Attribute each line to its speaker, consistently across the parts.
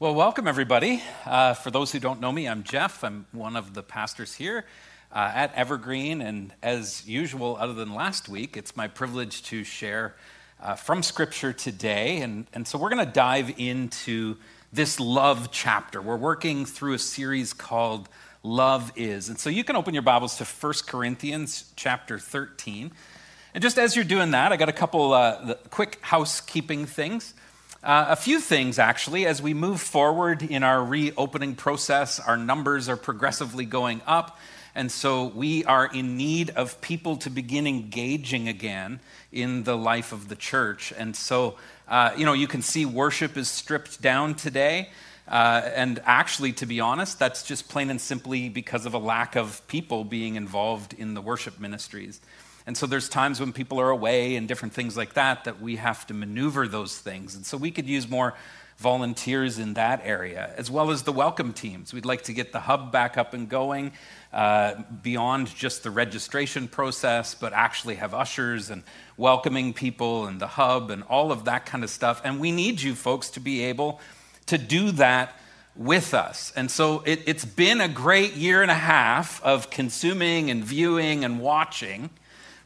Speaker 1: Well, welcome everybody. Uh, for those who don't know me, I'm Jeff. I'm one of the pastors here uh, at Evergreen. And as usual, other than last week, it's my privilege to share uh, from Scripture today. And, and so we're going to dive into this love chapter. We're working through a series called Love Is. And so you can open your Bibles to 1 Corinthians chapter 13. And just as you're doing that, I got a couple uh, quick housekeeping things. Uh, a few things, actually. As we move forward in our reopening process, our numbers are progressively going up. And so we are in need of people to begin engaging again in the life of the church. And so, uh, you know, you can see worship is stripped down today. Uh, and actually, to be honest, that's just plain and simply because of a lack of people being involved in the worship ministries. And so there's times when people are away and different things like that that we have to maneuver those things. And so we could use more volunteers in that area, as well as the welcome teams. We'd like to get the hub back up and going uh, beyond just the registration process, but actually have ushers and welcoming people and the hub and all of that kind of stuff. And we need you folks to be able to do that with us. And so it, has been a great year and a half of consuming and viewing and watching.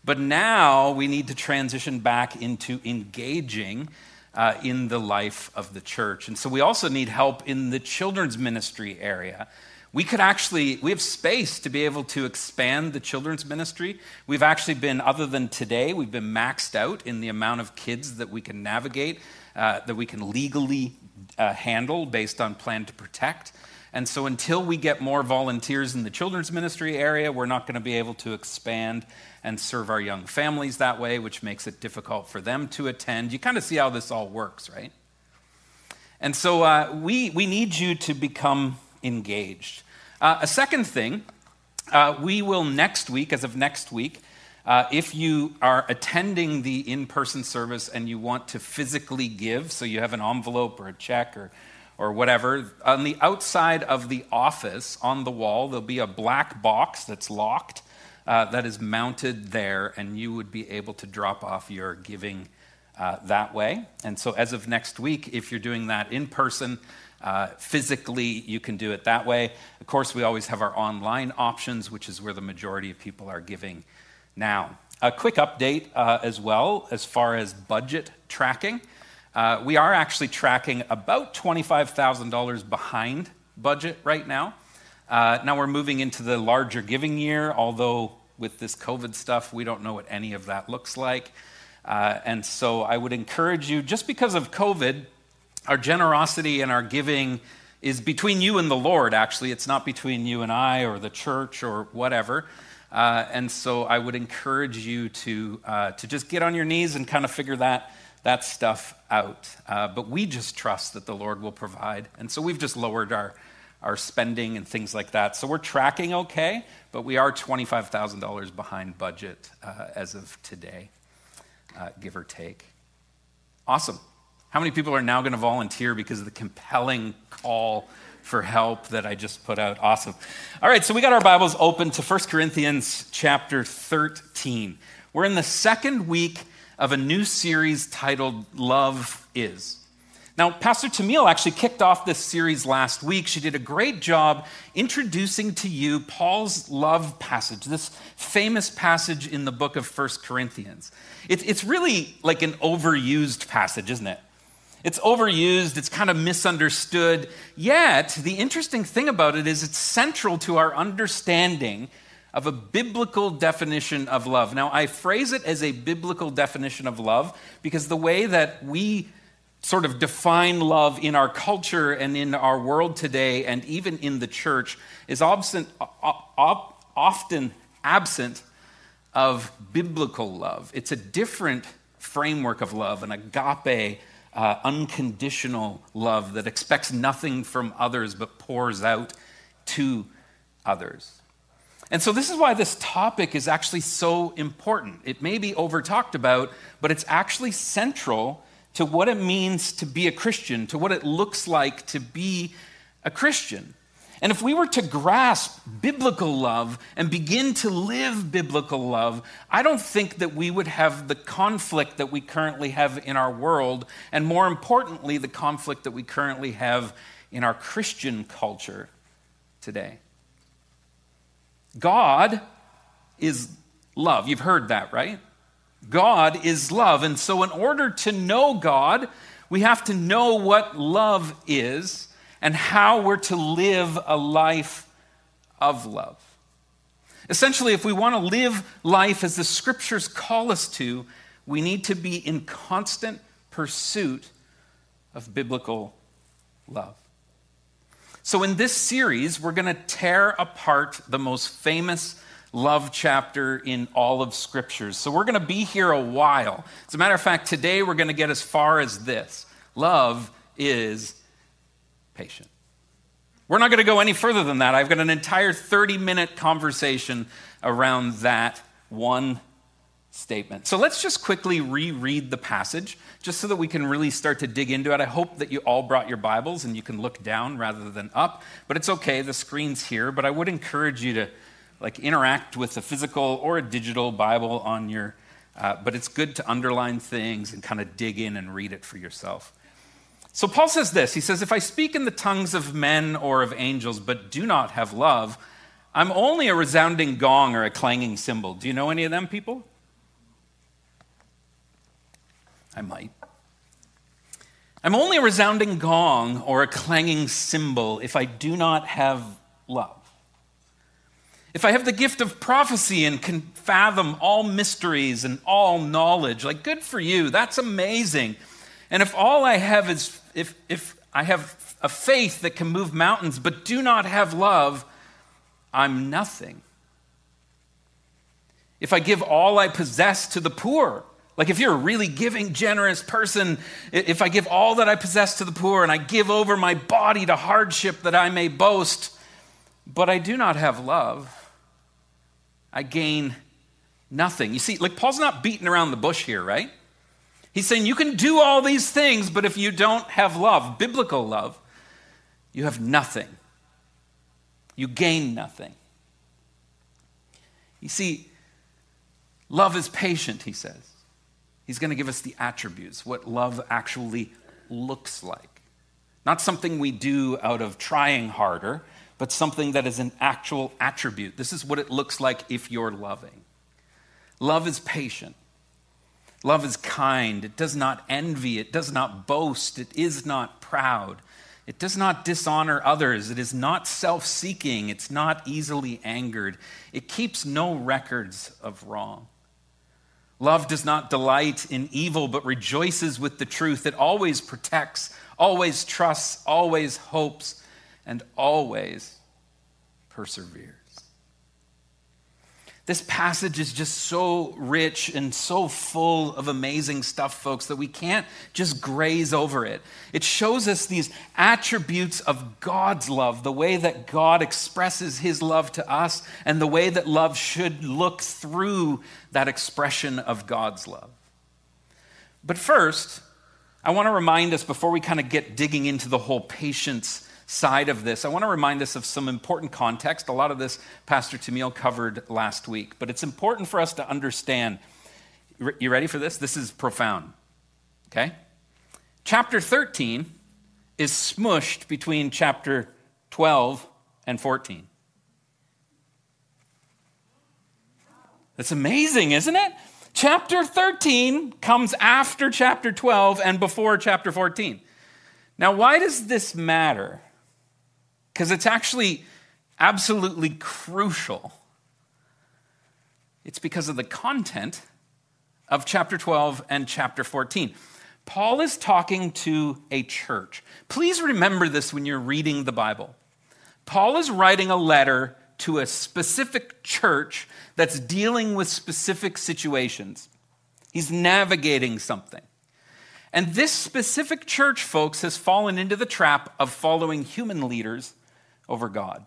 Speaker 1: But now we need to transition back into engaging uh, in the life of the church. And so we also need help in the children's ministry area. We could actually, we have space to be able to expand the children's ministry. We've actually been, other than today, we've been maxed out in the amount of kids that we can navigate, uh, that we can legally uh, handle based on plan to protect. And so, until we get more volunteers in the children's ministry area, we're not going to be able to expand and serve our young families that way, which makes it difficult for them to attend. You kind of see how this all works, right? And so uh, we, we need you to become engaged. Uh, a second thing, uh, we will next week, as of next week, uh, if you are attending the in person service and you want to physically give, so you have an envelope or a check or, or whatever, on the outside of the office on the wall, there'll be a black box that's locked uh, that is mounted there, and you would be able to drop off your giving uh, that way. And so, as of next week, if you're doing that in person, uh, physically, you can do it that way. Of course, we always have our online options, which is where the majority of people are giving now. A quick update uh, as well as far as budget tracking. Uh, we are actually tracking about $25,000 behind budget right now. Uh, now we're moving into the larger giving year, although with this COVID stuff, we don't know what any of that looks like. Uh, and so I would encourage you, just because of COVID, our generosity and our giving is between you and the Lord, actually. It's not between you and I or the church or whatever. Uh, and so I would encourage you to, uh, to just get on your knees and kind of figure that, that stuff out. Uh, but we just trust that the Lord will provide. And so we've just lowered our, our spending and things like that. So we're tracking okay, but we are $25,000 behind budget uh, as of today, uh, give or take. Awesome. How many people are now going to volunteer because of the compelling call for help that I just put out? Awesome. All right, so we got our Bibles open to 1 Corinthians chapter 13. We're in the second week of a new series titled Love Is. Now, Pastor Tamil actually kicked off this series last week. She did a great job introducing to you Paul's love passage, this famous passage in the book of First Corinthians. it's really like an overused passage, isn't it? It's overused, it's kind of misunderstood. Yet, the interesting thing about it is it's central to our understanding of a biblical definition of love. Now, I phrase it as a biblical definition of love because the way that we sort of define love in our culture and in our world today and even in the church is often absent of biblical love. It's a different framework of love, an agape, uh, unconditional love that expects nothing from others but pours out to others. And so, this is why this topic is actually so important. It may be over talked about, but it's actually central to what it means to be a Christian, to what it looks like to be a Christian. And if we were to grasp biblical love and begin to live biblical love, I don't think that we would have the conflict that we currently have in our world, and more importantly, the conflict that we currently have in our Christian culture today. God is love. You've heard that, right? God is love. And so, in order to know God, we have to know what love is and how we're to live a life of love. Essentially, if we want to live life as the scriptures call us to, we need to be in constant pursuit of biblical love. So, in this series, we're going to tear apart the most famous love chapter in all of scriptures. So, we're going to be here a while. As a matter of fact, today we're going to get as far as this love is patient. We're not going to go any further than that. I've got an entire 30 minute conversation around that one statement. So let's just quickly reread the passage just so that we can really start to dig into it. I hope that you all brought your Bibles and you can look down rather than up, but it's okay, the screen's here, but I would encourage you to like interact with a physical or a digital Bible on your uh, but it's good to underline things and kind of dig in and read it for yourself. So Paul says this He says, If I speak in the tongues of men or of angels, but do not have love, I'm only a resounding gong or a clanging cymbal. Do you know any of them people? I might. I'm only a resounding gong or a clanging cymbal if I do not have love. If I have the gift of prophecy and can fathom all mysteries and all knowledge, like good for you, that's amazing. And if all I have is if, if I have a faith that can move mountains but do not have love, I'm nothing. If I give all I possess to the poor, like if you're a really giving, generous person, if I give all that I possess to the poor and I give over my body to hardship that I may boast, but I do not have love, I gain nothing. You see, like Paul's not beating around the bush here, right? He's saying you can do all these things, but if you don't have love, biblical love, you have nothing. You gain nothing. You see, love is patient, he says. He's going to give us the attributes, what love actually looks like. Not something we do out of trying harder, but something that is an actual attribute. This is what it looks like if you're loving. Love is patient. Love is kind. It does not envy. It does not boast. It is not proud. It does not dishonor others. It is not self seeking. It's not easily angered. It keeps no records of wrong. Love does not delight in evil, but rejoices with the truth. It always protects, always trusts, always hopes, and always perseveres. This passage is just so rich and so full of amazing stuff, folks, that we can't just graze over it. It shows us these attributes of God's love, the way that God expresses his love to us, and the way that love should look through that expression of God's love. But first, I want to remind us before we kind of get digging into the whole patience side of this, I want to remind us of some important context. A lot of this Pastor Tamil covered last week, but it's important for us to understand. You ready for this? This is profound. Okay? Chapter 13 is smushed between chapter 12 and 14. That's amazing, isn't it? Chapter 13 comes after chapter 12 and before chapter 14. Now, why does this matter? Because it's actually absolutely crucial. It's because of the content of chapter 12 and chapter 14. Paul is talking to a church. Please remember this when you're reading the Bible. Paul is writing a letter to a specific church that's dealing with specific situations. He's navigating something. And this specific church, folks, has fallen into the trap of following human leaders over God.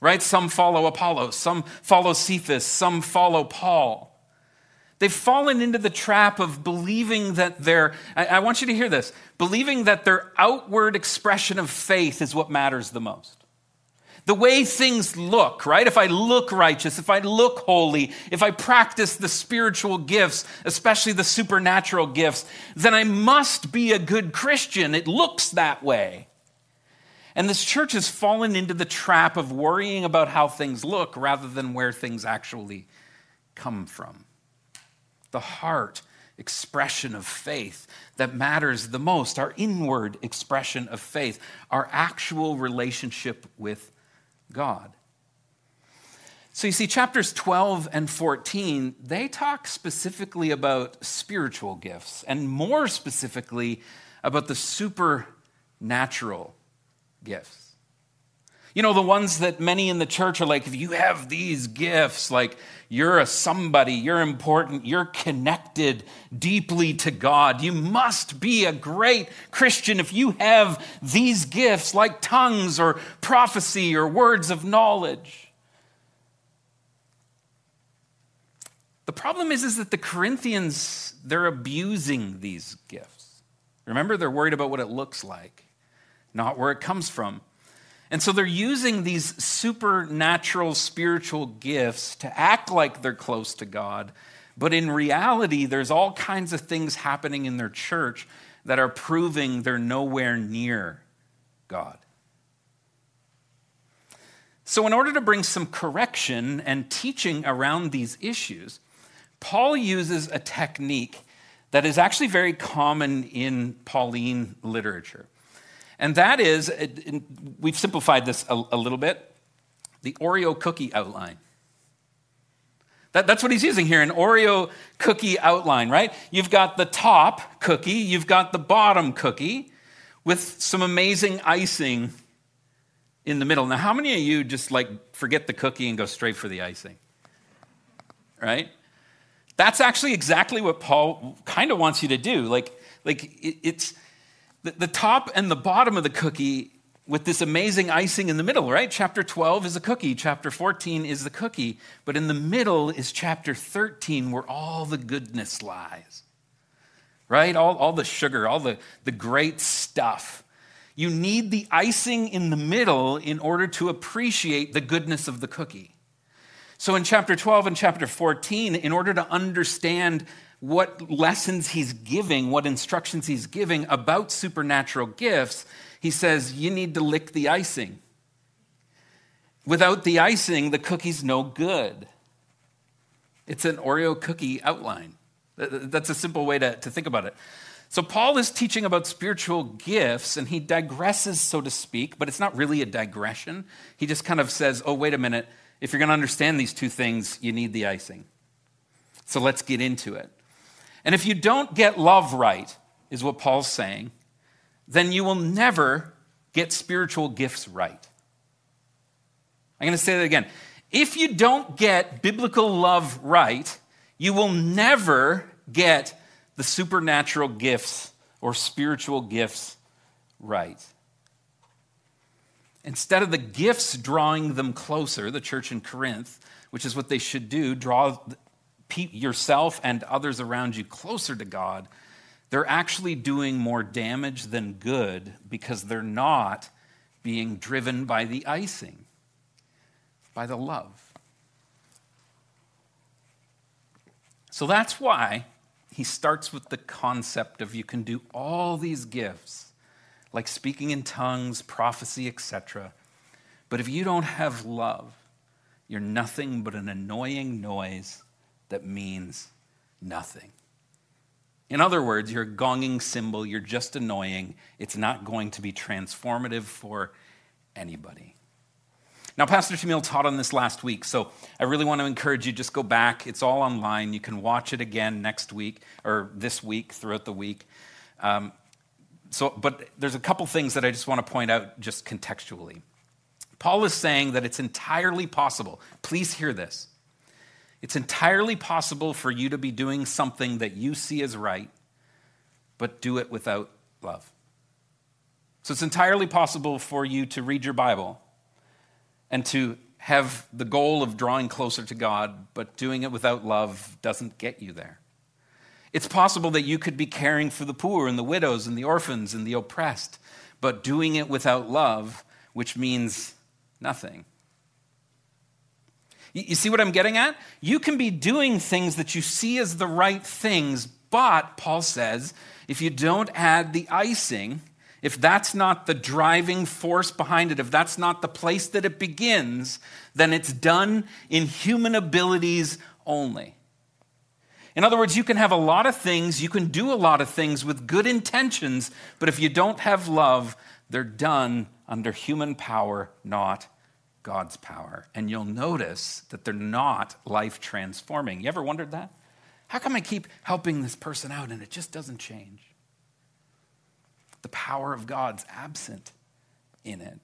Speaker 1: Right? Some follow Apollos, some follow Cephas, some follow Paul. They've fallen into the trap of believing that their, I, I want you to hear this, believing that their outward expression of faith is what matters the most. the way things look, right? If I look righteous, if I look holy, if I practice the spiritual gifts, especially the supernatural gifts, then I must be a good Christian. It looks that way. And this church has fallen into the trap of worrying about how things look rather than where things actually come from. The heart expression of faith that matters the most, our inward expression of faith, our actual relationship with God. So you see, chapters 12 and 14, they talk specifically about spiritual gifts, and more specifically about the supernatural gifts. You know, the ones that many in the church are like, if you have these gifts, like you're a somebody, you're important, you're connected deeply to God. You must be a great Christian if you have these gifts, like tongues or prophecy or words of knowledge. The problem is, is that the Corinthians, they're abusing these gifts. Remember, they're worried about what it looks like, not where it comes from. And so they're using these supernatural spiritual gifts to act like they're close to God. But in reality, there's all kinds of things happening in their church that are proving they're nowhere near God. So, in order to bring some correction and teaching around these issues, Paul uses a technique that is actually very common in Pauline literature. And that is, we've simplified this a, a little bit the Oreo cookie outline. That, that's what he's using here an Oreo cookie outline, right? You've got the top cookie, you've got the bottom cookie with some amazing icing in the middle. Now, how many of you just like forget the cookie and go straight for the icing? Right? That's actually exactly what Paul kind of wants you to do. Like, like it, it's the, the top and the bottom of the cookie with this amazing icing in the middle, right? Chapter 12 is a cookie, chapter 14 is the cookie, but in the middle is chapter 13 where all the goodness lies, right? All, all the sugar, all the, the great stuff. You need the icing in the middle in order to appreciate the goodness of the cookie. So in chapter 12 and chapter 14, in order to understand what lessons he's giving, what instructions he's giving about supernatural gifts, he says, You need to lick the icing. Without the icing, the cookie's no good. It's an Oreo cookie outline. That's a simple way to, to think about it. So, Paul is teaching about spiritual gifts, and he digresses, so to speak, but it's not really a digression. He just kind of says, Oh, wait a minute. If you're going to understand these two things, you need the icing. So, let's get into it. And if you don't get love right, is what Paul's saying, then you will never get spiritual gifts right. I'm going to say that again. If you don't get biblical love right, you will never get the supernatural gifts or spiritual gifts right. Instead of the gifts drawing them closer, the church in Corinth, which is what they should do, draw yourself and others around you closer to God, they're actually doing more damage than good because they're not being driven by the icing, by the love. So that's why he starts with the concept of you can do all these gifts, like speaking in tongues, prophecy, etc. But if you don't have love, you're nothing but an annoying noise that means nothing. In other words, you're a gonging cymbal, you're just annoying. It's not going to be transformative for anybody. Now, Pastor Tamil taught on this last week, so I really want to encourage you just go back. It's all online. You can watch it again next week or this week throughout the week. Um, so, but there's a couple things that I just want to point out just contextually. Paul is saying that it's entirely possible. Please hear this. It's entirely possible for you to be doing something that you see as right, but do it without love. So it's entirely possible for you to read your Bible and to have the goal of drawing closer to God, but doing it without love doesn't get you there. It's possible that you could be caring for the poor and the widows and the orphans and the oppressed, but doing it without love, which means nothing. You see what I'm getting at? You can be doing things that you see as the right things, but, Paul says, if you don't add the icing, if that's not the driving force behind it, if that's not the place that it begins, then it's done in human abilities only. In other words, you can have a lot of things, you can do a lot of things with good intentions, but if you don't have love, they're done under human power, not God's power. And you'll notice that they're not life transforming. You ever wondered that? How come I keep helping this person out and it just doesn't change? The power of God's absent in it.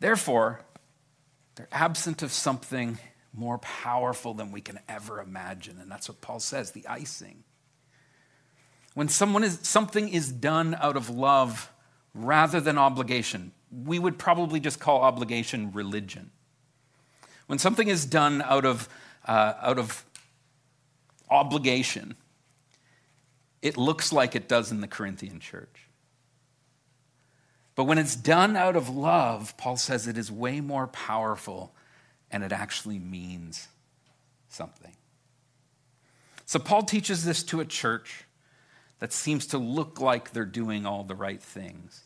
Speaker 1: Therefore, they're absent of something more powerful than we can ever imagine. And that's what Paul says the icing. When someone is, something is done out of love rather than obligation, we would probably just call obligation religion. When something is done out of, uh, out of obligation, it looks like it does in the Corinthian church. But when it's done out of love, Paul says it is way more powerful and it actually means something. So, Paul teaches this to a church that seems to look like they're doing all the right things.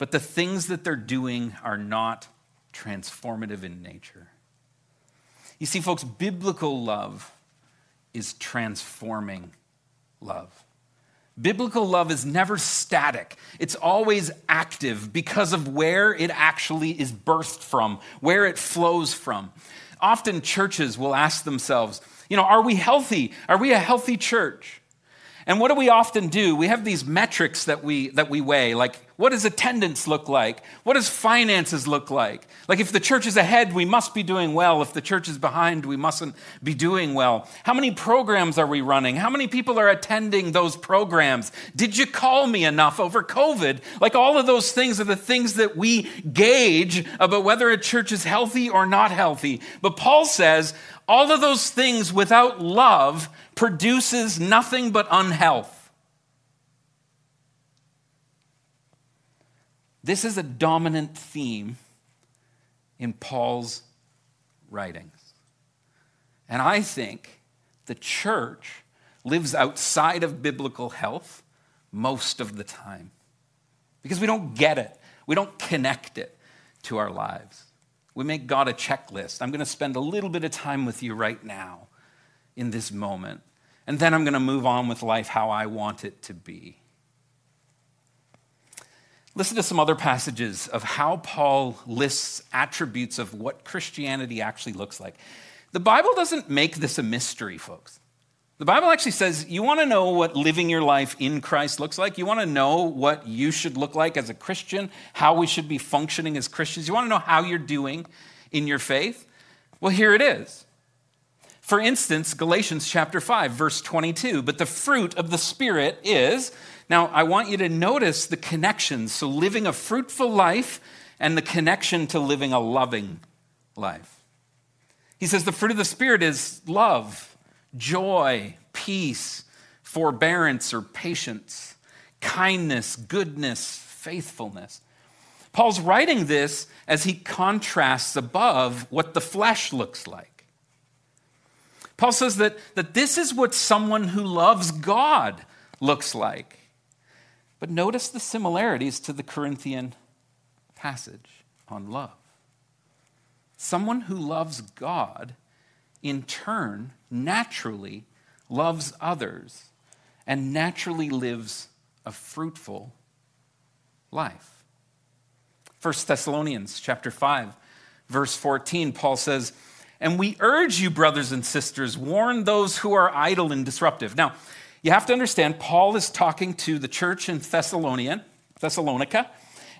Speaker 1: But the things that they're doing are not transformative in nature. You see, folks, biblical love is transforming love. Biblical love is never static. It's always active because of where it actually is birthed from, where it flows from. Often churches will ask themselves, you know, are we healthy? Are we a healthy church? And what do we often do? We have these metrics that we, that we weigh, like what does attendance look like? What does finances look like? Like if the church is ahead, we must be doing well. If the church is behind, we mustn't be doing well. How many programs are we running? How many people are attending those programs? Did you call me enough over COVID? Like all of those things are the things that we gauge about whether a church is healthy or not healthy. But Paul says all of those things without love produces nothing but unhealth. This is a dominant theme in Paul's writings. And I think the church lives outside of biblical health most of the time because we don't get it, we don't connect it to our lives. We make God a checklist. I'm going to spend a little bit of time with you right now in this moment and then I'm going to move on with life how I want it to be. Listen to some other passages of how Paul lists attributes of what Christianity actually looks like. The Bible doesn't make this a mystery, folks. The Bible actually says you want to know what living your life in Christ looks like. You want to know what you should look like as a Christian, how we should be functioning as Christians. You want to know how you're doing in your faith? Well, here it is. For instance, Galatians chapter 5, verse 22. But the fruit of the Spirit is, now I want you to notice the connections. So, living a fruitful life and the connection to living a loving life. He says the fruit of the Spirit is love, joy, peace, forbearance or patience, kindness, goodness, faithfulness. Paul's writing this as he contrasts above what the flesh looks like. Paul says that, that this is what someone who loves God looks like. But notice the similarities to the Corinthian passage on love. Someone who loves God, in turn, naturally loves others and naturally lives a fruitful life. 1 Thessalonians chapter 5 verse 14 Paul says and we urge you, brothers and sisters, warn those who are idle and disruptive. Now, you have to understand, Paul is talking to the church in Thessalonian, Thessalonica,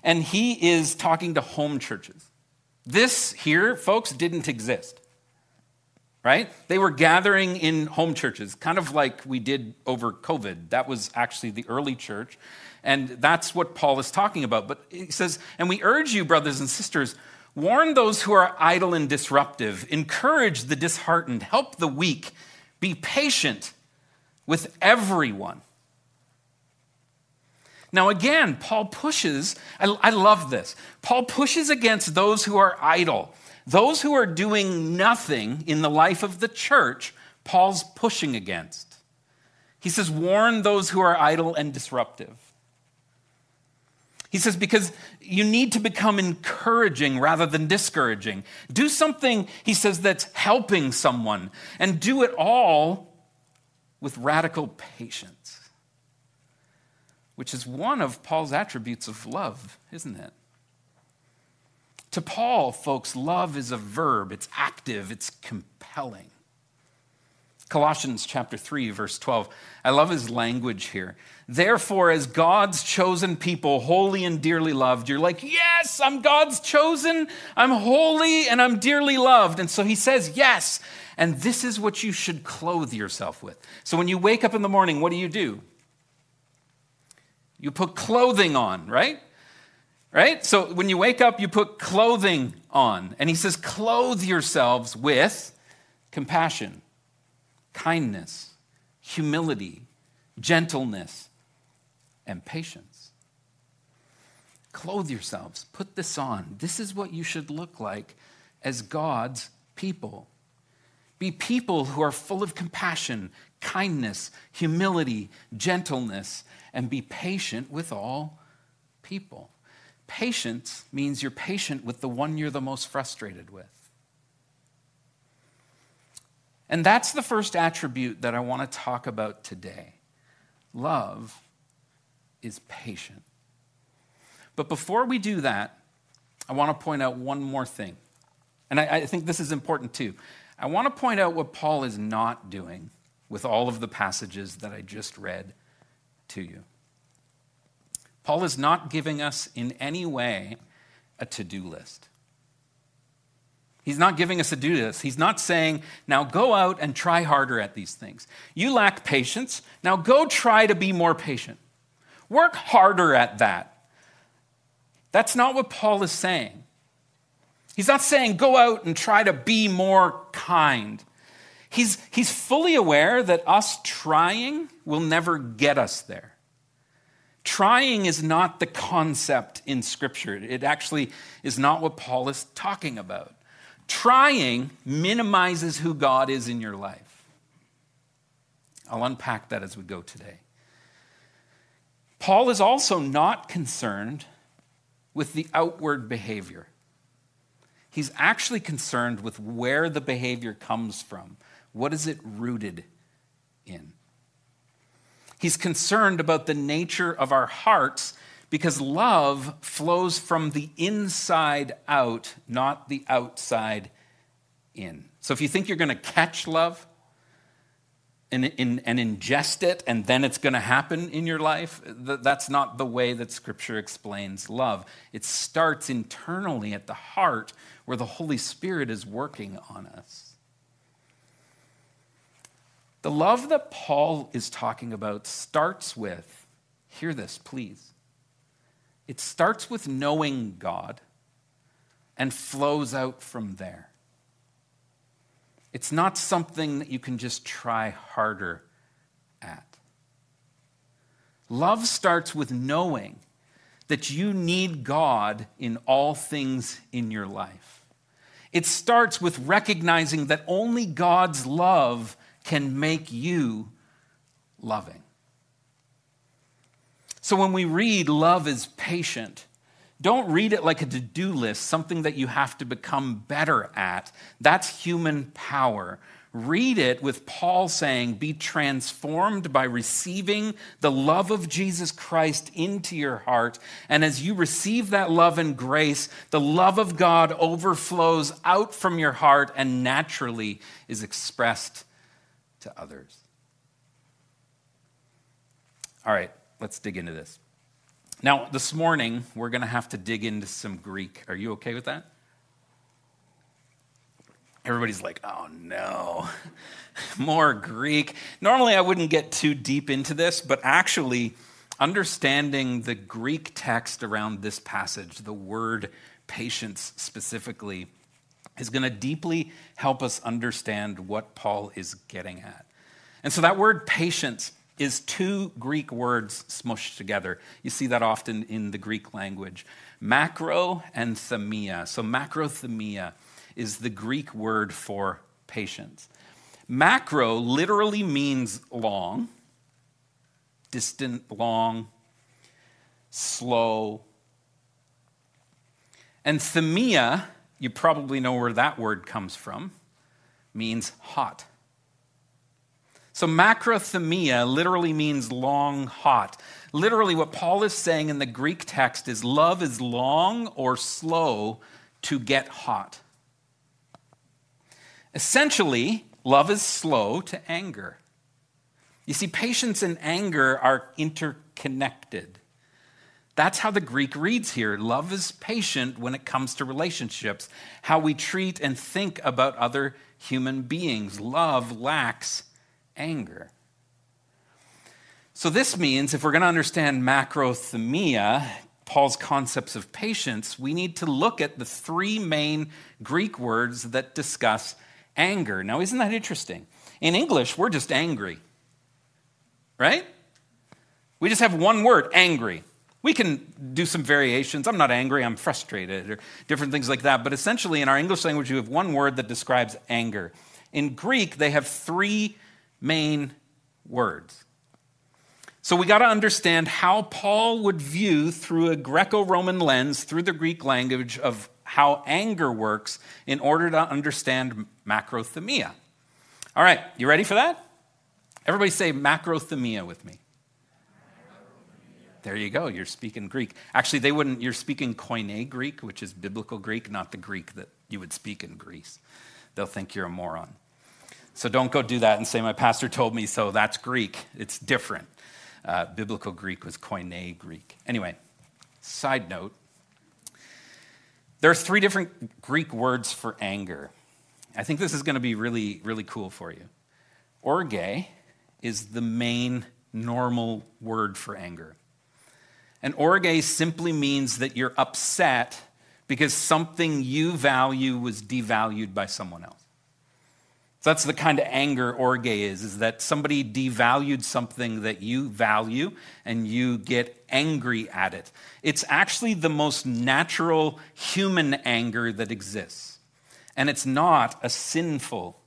Speaker 1: and he is talking to home churches. This here, folks, didn't exist, right? They were gathering in home churches, kind of like we did over COVID. That was actually the early church. And that's what Paul is talking about. But he says, and we urge you, brothers and sisters, Warn those who are idle and disruptive. Encourage the disheartened. Help the weak. Be patient with everyone. Now, again, Paul pushes, I, I, love this. Paul pushes against those who are idle. Those who are doing nothing in the life of the church, Paul's pushing against. He says, warn those who are idle and disruptive. He says, because you need to become encouraging rather than discouraging. Do something, he says, that's helping someone, and do it all with radical patience, which is one of Paul's attributes of love, isn't it? To Paul, folks, love is a verb, it's active, it's compelling. Colossians chapter 3, verse 12. I love his language here. Therefore, as God's chosen people, holy and dearly loved, you're like, yes, I'm God's chosen, I'm holy, and I'm dearly loved. And so he says, yes. And this is what you should clothe yourself with. So when you wake up in the morning, what do you do? You put clothing on, right? Right? So when you wake up, you put clothing on. And he says, clothe yourselves with compassion kindness, humility, gentleness, and patience. Clothe yourselves, put this on. This is what you should look like as God's people. Be people who are full of compassion, kindness, humility, gentleness, and be patient with all people. Patience means you're patient with the one you're the most frustrated with. And that's the first attribute that I want to talk about today. Love is patient. But before we do that, I want to point out one more thing. And I, I, think this is important too. I want to point out what Paul is not doing with all of the passages that I just read to you. Paul is not giving us in any way a to do list. He's not giving us a do this. He's not saying, now go out and try harder at these things. You lack patience. Now go try to be more patient. Work harder at that. That's not what Paul is saying. He's not saying go out and try to be more kind. He's, he's fully aware that us trying will never get us there. Trying is not the concept in Scripture. It actually is not what Paul is talking about. Trying minimizes who God is in your life. I'll unpack that as we go today. Paul is also not concerned with the outward behavior. He's actually concerned with where the behavior comes from. What is it rooted in? He's concerned about the nature of our hearts because love flows from the inside out, not the outside in. So if you think you're going to catch love and, and, and, ingest it and then it's going to happen in your life, that's not the way that Scripture explains love. It starts internally at the heart where the Holy Spirit is working on us. The love that Paul is talking about starts with, hear this, please it starts with knowing God and flows out from there. It's not something that you can just try harder at. Love starts with knowing that you need God in all things in your life. It starts with recognizing that only God's love can make you loving. So when we read love is patient, don't read it like a to do list, something that you have to become better at. That's human power. Read it with Paul saying, Be transformed by receiving the love of Jesus Christ into your heart. And as you receive that love and grace, the love of God overflows out from your heart and naturally is expressed to others. All right, let's dig into this. Now, this morning, we're going to have to dig into some Greek. Are you okay with that? Everybody's like, oh no, more Greek. Normally, I wouldn't get too deep into this, but actually, understanding the Greek text around this passage, the word patience specifically, is going to deeply help us understand what Paul is getting at. And so, that word patience is two Greek words smushed together. You see that often in the Greek language macro and themia. So, macrothemia is the Greek word for patience. Macro literally means long, distant, long, slow. And themia, you probably know where that word comes from, means hot. So, macrothemia literally means long, hot. Literally, what Paul is saying in the Greek text is love is long or slow to get hot. Essentially, love is slow to anger. You see, patience and anger are interconnected. That's how the Greek reads here. Love is patient when it comes to relationships, how we treat and think about other human beings. Love lacks anger. So, this means if we're going to understand macrothemia, Paul's concepts of patience, we need to look at the three main Greek words that discuss anger. Now, isn't that interesting? In English, we're just angry, right? We just have one word, angry. We can do some variations. I'm not angry, I'm frustrated, or different things like that. But essentially, in our English language, we have one word that describes anger. In Greek, they have three main words. So we got to understand how Paul would view through a Greco Roman lens, through the Greek language, of how anger works in order to understand macrothemia. All right, you ready for that? Everybody say macrothemia with me. There you go. You're speaking Greek. Actually, they wouldn't. You're speaking Koine Greek, which is biblical Greek, not the Greek that you would speak in Greece. They'll think you're a moron. So don't go do that and say, My pastor told me so. That's Greek. It's different. Uh, biblical Greek was Koine Greek. Anyway, side note there are three different Greek words for anger. I think this is going to be really, really cool for you. Orge is the main normal word for anger. And orge simply means that you're upset because something you value was devalued by someone else. So that's the kind of anger orge is, is that somebody devalued something that you value and you get angry at it. It's actually the most natural human anger that exists. And it's not a sinful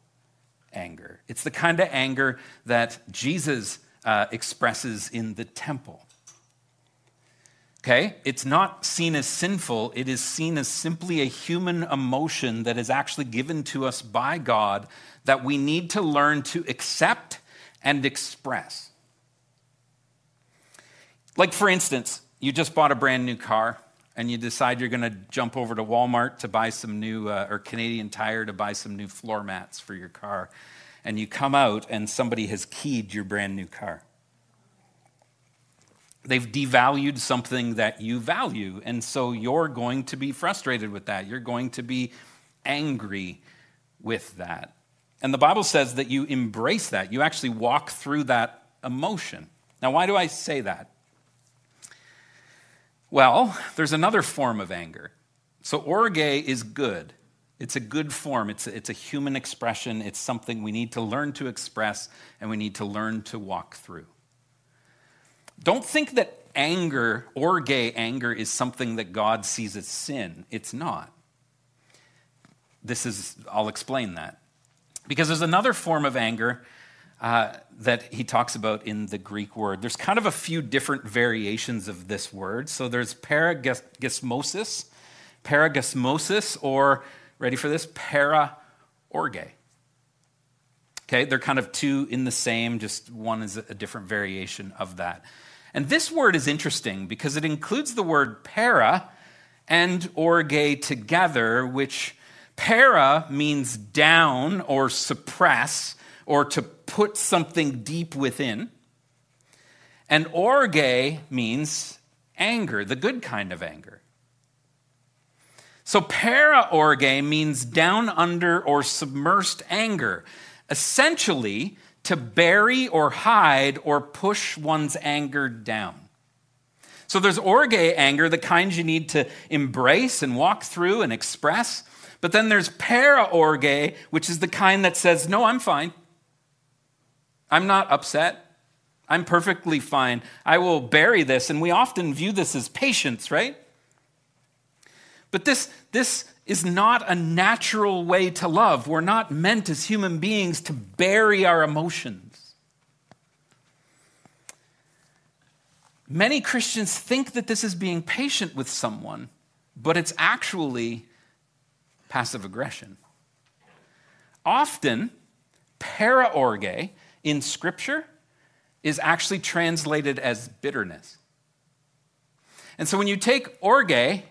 Speaker 1: anger. It's the kind of anger that Jesus uh, expresses in the temple. Okay? It's not seen as sinful, it is seen as simply a human emotion that is actually given to us by God that we need to learn to accept and express. Like, for instance, you just bought a brand new car and you decide you're going to jump over to Walmart to buy some new, uh, or Canadian Tire to buy some new floor mats for your car. And you come out and somebody has keyed your brand new car. They've devalued something that you value. And so you're going to be frustrated with that. You're going to be angry with that. And the Bible says that you embrace that. You actually walk through that emotion. Now, why do I say that? Well, there's another form of anger. So, orge is good. It's a good form. It's a, it's a human expression. It's something we need to learn to express and we need to learn to walk through. Don't think that anger, orge anger, is something that God sees as sin. It's not. This is, I'll explain that. Because there's another form of anger uh, that he talks about in the Greek word. There's kind of a few different variations of this word. So there's paragasmosis, paragasmosis, or, ready for this, para orge. Okay, they're kind of two in the same, just one is a different variation of that. And this word is interesting because it includes the word para and orge together, which para means down or suppress or to put something deep within. And orge means anger, the good kind of anger. So para orge means down under or submersed anger. Essentially, to bury or hide or push one's anger down. So there's orge anger, the kind you need to embrace and walk through and express. But then there's para orge, which is the kind that says, No, I'm fine. I'm not upset. I'm perfectly fine. I will bury this. And we often view this as patience, right? But this, this is not a natural way to love. We're not meant as human beings to bury our emotions. Many Christians think that this is being patient with someone, but it's actually passive aggression. Often, paraorge in Scripture is actually translated as bitterness. And so when you take orge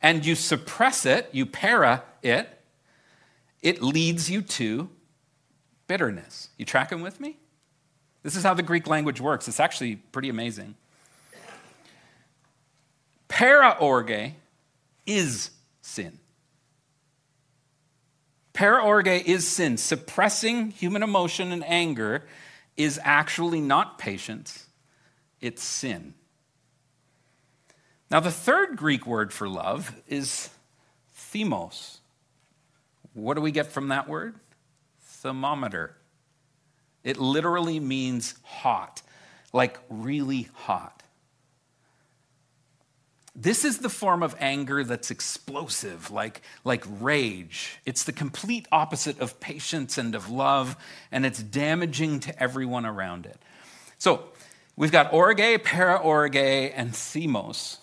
Speaker 1: and you suppress it, you para it, it leads you to bitterness. You tracking with me? This is how the Greek language works. It's actually pretty amazing. Paraorge is sin. Paraorge is sin. Suppressing human emotion and anger is actually not patience, it's sin. Now, the third Greek word for love is themos. What do we get from that word? Thermometer. It literally means hot, like really hot. This is the form of anger that's explosive, like, like rage. It's the complete opposite of patience and of love, and it's damaging to everyone around it. So we've got orge, paraorge, and themos.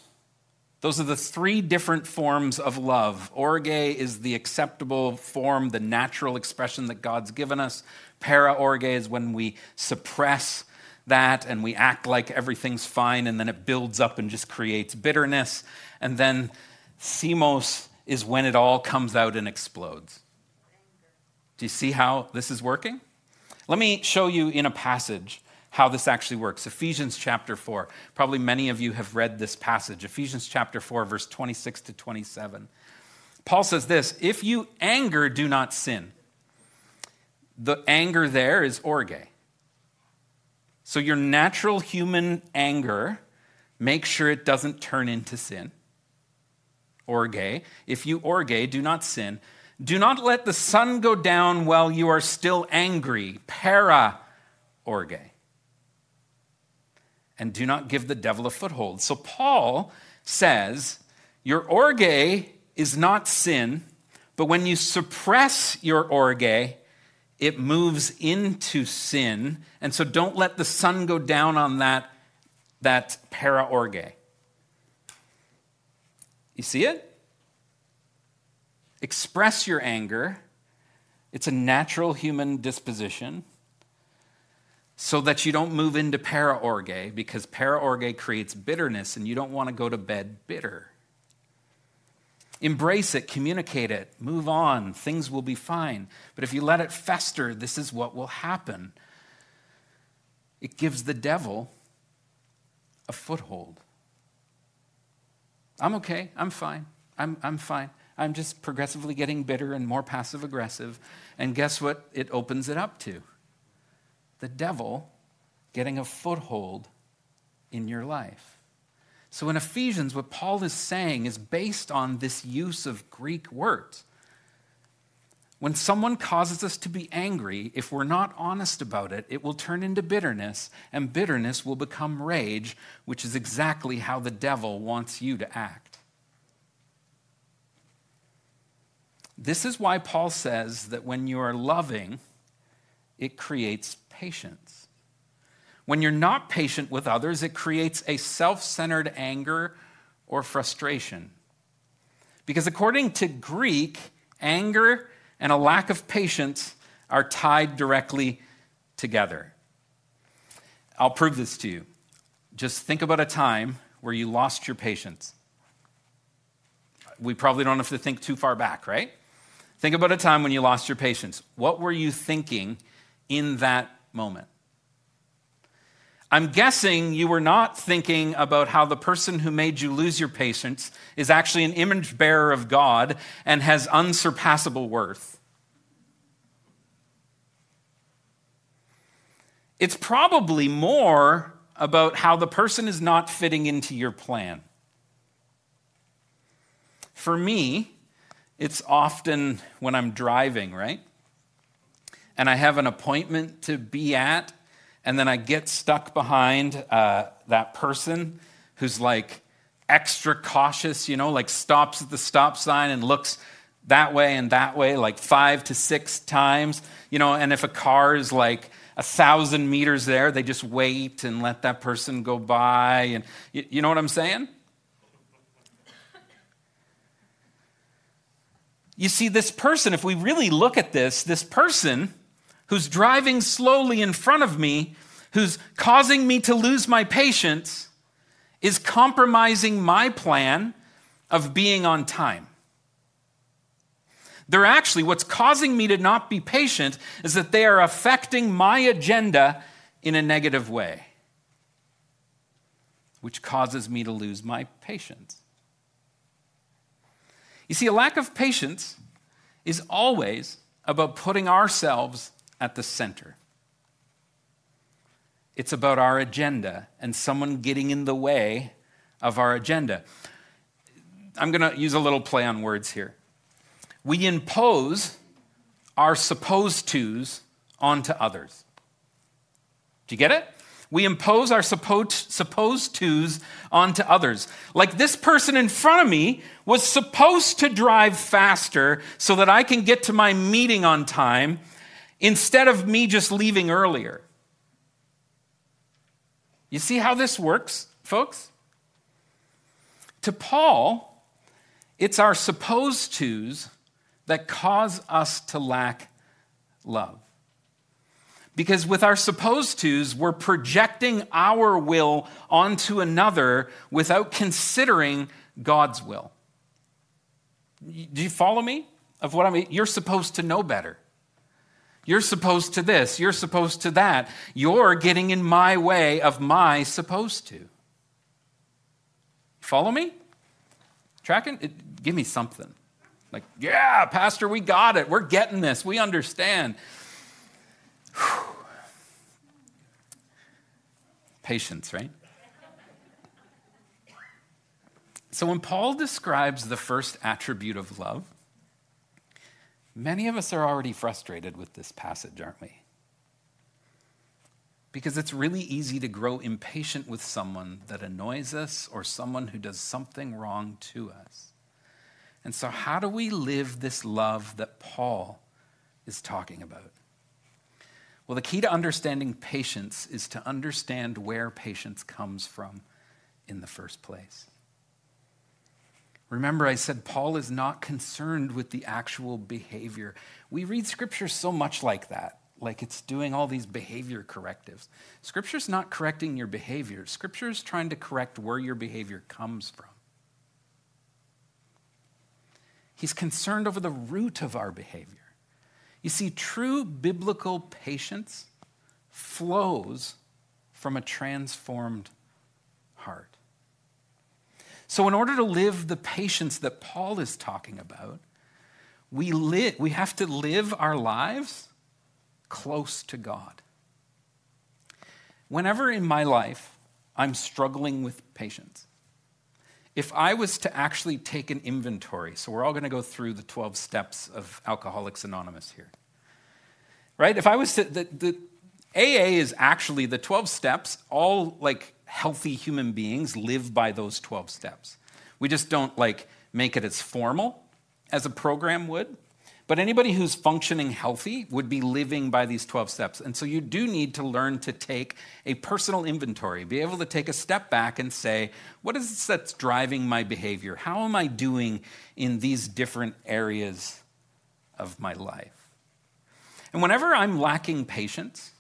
Speaker 1: Those are the three different forms of love. Orge is the acceptable form, the natural expression that God's given us. Paraorge is when we suppress that and we act like everything's fine and then it builds up and just creates bitterness. And then themos is when it all comes out and explodes. Do you see how this is working? Let me show you in a passage how this actually works. Ephesians chapter 4. Probably many of you have read this passage. Ephesians chapter 4, verse 26 to 27. Paul says this If you anger, do not sin. The anger there is orge. So, your natural human anger, make sure it doesn't turn into sin. Orge. If you orge, do not sin. Do not let the sun go down while you are still angry. Para orge. And do not give the devil a foothold. So, Paul says, Your orge is not sin, but when you suppress your orge, it moves into sin. And so don't let the sun go down on that, that para orge. You see it? Express your anger. It's a natural human disposition so that you don't move into para orge because para orge creates bitterness and you don't want to go to bed bitter. Embrace it, communicate it, move on, things will be fine. But if you let it fester, this is what will happen. It gives the devil a foothold. I'm okay, I'm fine, I'm, I'm fine. I'm just progressively getting bitter and more passive aggressive. And guess what it opens it up to? The devil getting a foothold in your life. So in Ephesians, what Paul is saying is based on this use of Greek words. When someone causes us to be angry, if we're not honest about it, it will turn into bitterness, and bitterness will become rage, which is exactly how the devil wants you to act. This is why Paul says that when you are loving, it creates patience. When you're not patient with others, it creates a self centered anger or frustration. Because according to Greek, anger and a lack of patience are tied directly together. I'll prove this to you. Just think about a time where you lost your patience. We probably don't have to think too far back, right? Think about a time when you lost your patience. What were you thinking in that moment? I'm guessing you were not thinking about how the person who made you lose your patience is actually an image bearer of God and has unsurpassable worth. It's probably more about how the person is not fitting into your plan. For me, it's often when I'm driving, right? And I have an appointment to be at and then I get stuck behind uh, that person who's like extra cautious, you know, like stops at the stop sign and looks that way and that way like five to six times, you know, and if a car is like a thousand meters there, they just wait and let that person go by. And you, you know what I'm saying? You see, this person, if we really look at this, this person who's driving slowly in front of me, who's causing me to lose my patience, is compromising my plan of being on time. They're actually, what's causing me to not be patient is that they are affecting my agenda in a negative way, which causes me to lose my patience. You see, a lack of patience is always about putting ourselves at the center. It's about our agenda and someone getting in the way of our agenda. I'm going to use a little play on words here we impose our supposed tos onto others. Do you get it? We impose our supposed, tos onto others. Like this person in front of me was supposed to drive faster so that I can get to my meeting on time instead of me just leaving earlier. You see how this works, folks? To Paul, it's our supposed tos that cause us to lack love. Because with our supposed tos, we're projecting our will onto another without considering God's will. Do you follow me? Of what I mean? You're supposed to know better. You're supposed to this. You're supposed to that. You're getting in my way of my supposed to. Follow me? Tracking? It, give me something. Like, yeah, Pastor, we got it. We're getting this. We understand. Whew. Patience, right? So when Paul describes the first attribute of love, many of us are already frustrated with this passage, aren't we? Because it's really easy to grow impatient with someone that annoys us or someone who does something wrong to us. And so, how do we live this love that Paul is talking about? Well, the key to understanding patience is to understand where patience comes from in the first place. Remember, I said Paul is not concerned with the actual behavior. We read scripture so much like that, like it's doing all these behavior correctives. Scripture's not correcting your behavior, Scripture is trying to correct where your behavior comes from. He's concerned over the root of our behavior. You see, true biblical patience flows from a transformed heart. So, in order to live the patience that Paul is talking about, we, live, we have to live our lives close to God. Whenever in my life I'm struggling with patience, if I was to actually take an inventory, so we're all going to go through the 12 steps of Alcoholics Anonymous here, right? If I was to, the, the AA is actually the 12 steps, all like healthy human beings live by those 12 steps. We just don't like make it as formal as a program would. But anybody who's functioning healthy would be living by these 12 steps. And so you do need to learn to take a personal inventory, be able to take a step back and say, what is it that's driving my behavior? How am I doing in these different areas of my life? And whenever I'm lacking patience,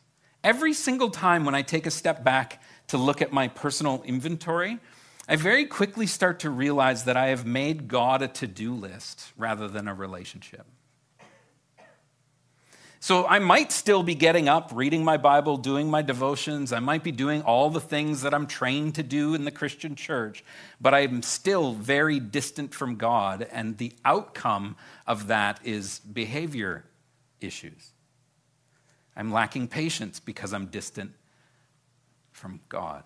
Speaker 1: every single time when I take a step back to look at my personal inventory, I very quickly start to realize that I have made God a to do list rather than a relationship. So I might still be getting up, reading my Bible, doing my devotions. I might be doing all the things that I'm trained to do in the Christian church, but I'm still very distant from God, and the outcome of that is behavior issues. I'm lacking patience because I'm distant from God.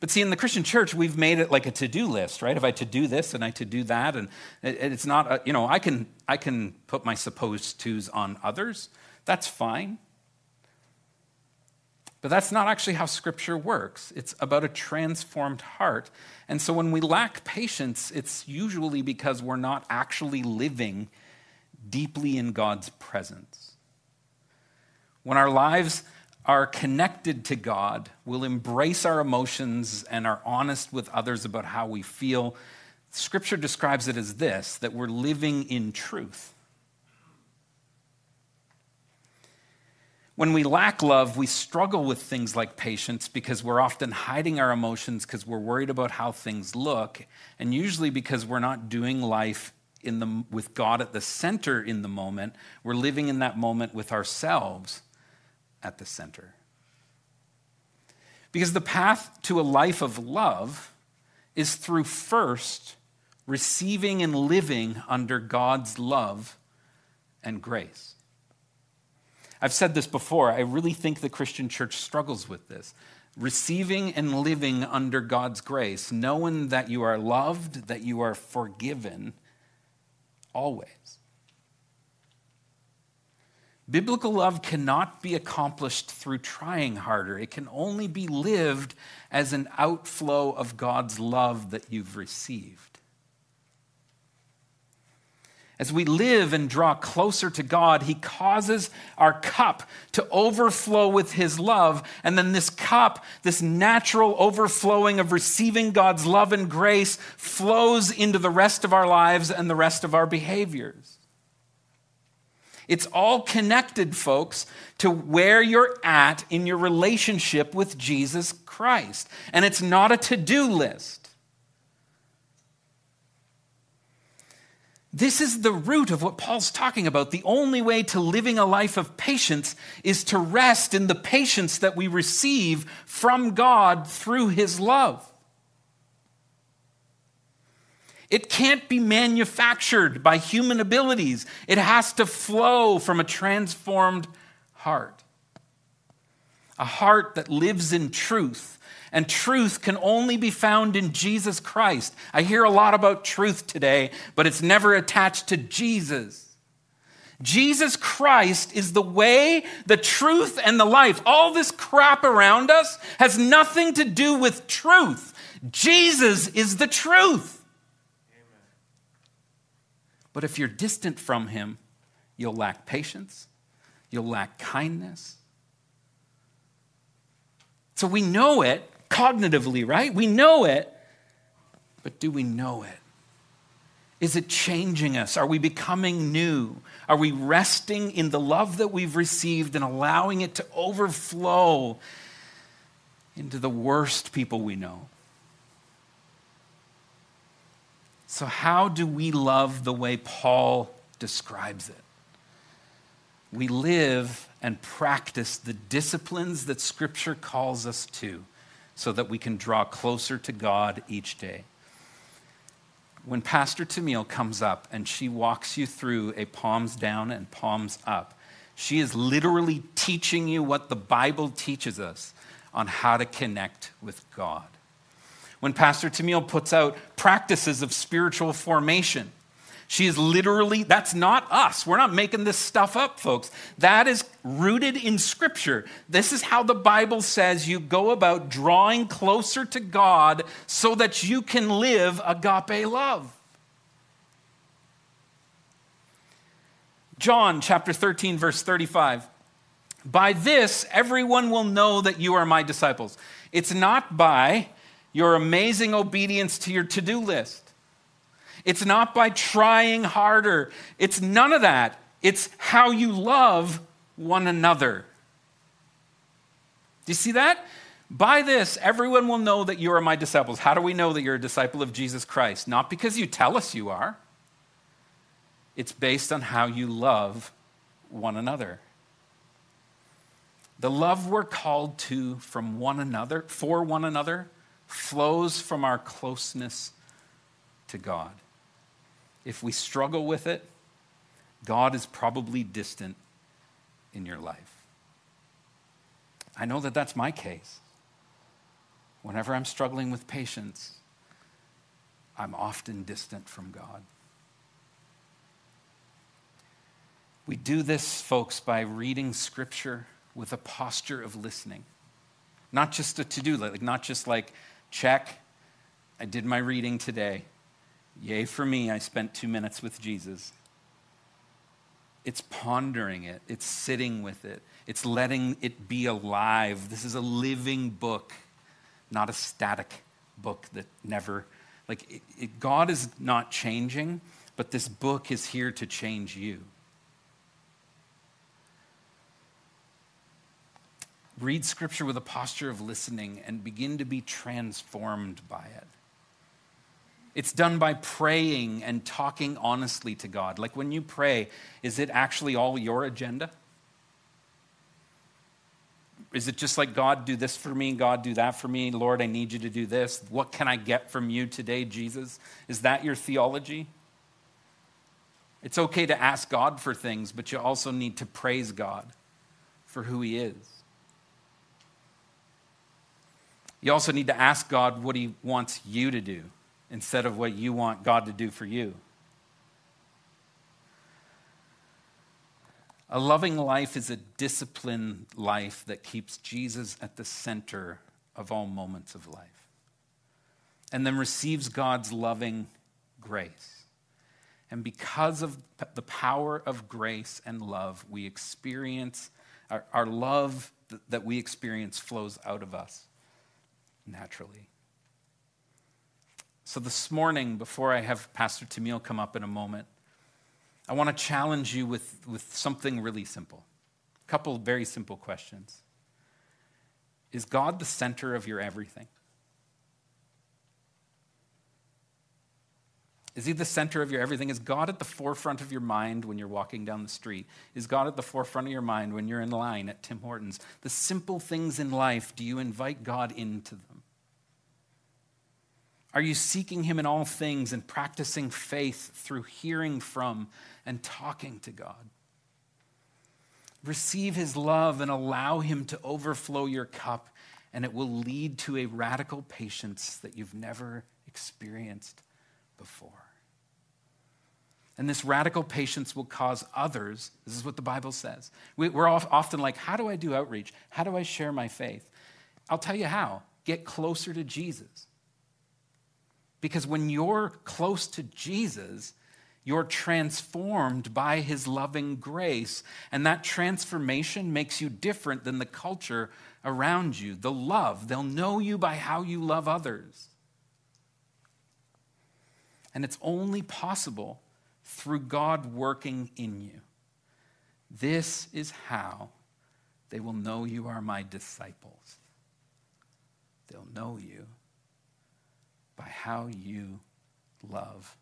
Speaker 1: But see, in the Christian church, we've made it like a to do list, right? If I to do this and I to do that, and it's not, a, you know, I can, I can put my supposed tos on others. That's fine. But that's not actually how Scripture works. It's about a transformed heart. And so when we lack patience, it's usually because we're not actually living deeply in God's presence. When our lives are connected to God, we'll embrace our emotions and are honest with others about how we feel. Scripture describes it as this that we're living in truth. When we lack love, we struggle with things like patience because we're often hiding our emotions because we're worried about how things look, and usually because we're not doing life in the, with God at the center in the moment. We're living in that moment with ourselves at the center. Because the path to a life of love is through first receiving and living under God's love and grace. I've said this before. I really think the Christian church struggles with this. Receiving and living under God's grace, knowing that you are loved, that you are forgiven, always. Biblical love cannot be accomplished through trying harder. It can only be lived as an outflow of God's love that you've received. As we live and draw closer to God, He causes our cup to overflow with His love. And then this cup, this natural overflowing of receiving God's love and grace, flows into the rest of our lives and the rest of our behaviors. It's all connected, folks, to where you're at in your relationship with Jesus Christ. And it's not a to do list. This is the root of what Paul's talking about. The only way to living a life of patience is to rest in the patience that we receive from God through his love. It can't be manufactured by human abilities, it has to flow from a transformed heart. A heart that lives in truth and truth can only be found in Jesus Christ. I hear a lot about truth today, but it's never attached to Jesus. Jesus Christ is the way, the truth, and the life. All this crap around us has nothing to do with truth. Jesus is the truth. But if you're distant from him, you'll lack patience, you'll lack kindness. So we know it, cognitively, right? We know it, but do we know it? Is it changing us? Are we becoming new? Are we resting in the love that we've received and allowing it to overflow into the worst people we know? So, how do we love the way Paul describes it? We live and practice the disciplines that Scripture calls us to so that we can draw closer to God each day. When Pastor Tamil comes up and she walks you through a palms down and palms up, she is literally teaching you what the Bible teaches us on how to connect with God. When Pastor Tamil puts out practices of spiritual formation, she is literally, that's not us. We're not making this stuff up, folks. That is rooted in Scripture. This is how the Bible says you go about drawing closer to God so that you can live agape love. John chapter 13, verse 35. By this, everyone will know that you are my disciples. It's not by your amazing obedience to your to do list. It's not by trying harder. It's none of that. It's how you love one another. Do you see that? By this, everyone will know that you are my disciples. How do we know that you're a disciple of Jesus Christ? Not because you tell us you are, it's based on how you love one another. The love we're called to from one another, for one another, flows from our closeness to God if we struggle with it, God is probably distant in your life. I know that that's my case. Whenever I'm struggling with patience, I'm often distant from God. We do this, folks, by reading Scripture with a posture of listening. Not just a to do like, not just like, check, I did my reading today. Yay for me, I spent two minutes with Jesus. It's pondering it, it's sitting with it, it's letting it be alive. This is a living book, not a static book that never, like, it, it, God is not changing, but this book is here to change you. Read scripture with a posture of listening and begin to be transformed by it. It's done by praying and talking honestly to God. Like when you pray, is it actually all your agenda? Is it just like, God, do this for me, God, do that for me, Lord, I need you to do this? What can I get from you today, Jesus? Is that your theology? It's okay to ask God for things, but you also need to praise God for who He is. You also need to ask God what He wants you to do instead of what you want God to do for you. A loving life is a disciplined life that keeps Jesus at the center of all moments of life and then receives God's loving grace. And because of the power of grace and love, we experience, our, our love that we experience flows out of us naturally. So, this morning, before I have Pastor Tamil come up in a moment, I want to challenge you with, with something really simple. A couple very simple questions. Is God the center of your everything? Is he the center of your everything? Is God at the forefront of your mind when you're walking down the street? Is God at the forefront of your mind when you're in line at Tim Hortons? The simple things in life, do you invite God into them? Are you seeking Him in all things and practicing faith through hearing from and talking to God? Receive His love and allow Him to overflow your cup, and it will lead to a radical patience that you've never experienced before. And this radical patience will cause others, this is what the Bible says. We're often like, how do I do outreach? How do I share my faith? I'll tell you how get closer to Jesus. Because when you're close to Jesus, you're transformed by his loving grace. And that transformation makes you different than the culture around you. The love, they'll know you by how you love others. And it's only possible through God working in you. This is how they will know you are my disciples. They'll know you by how you love.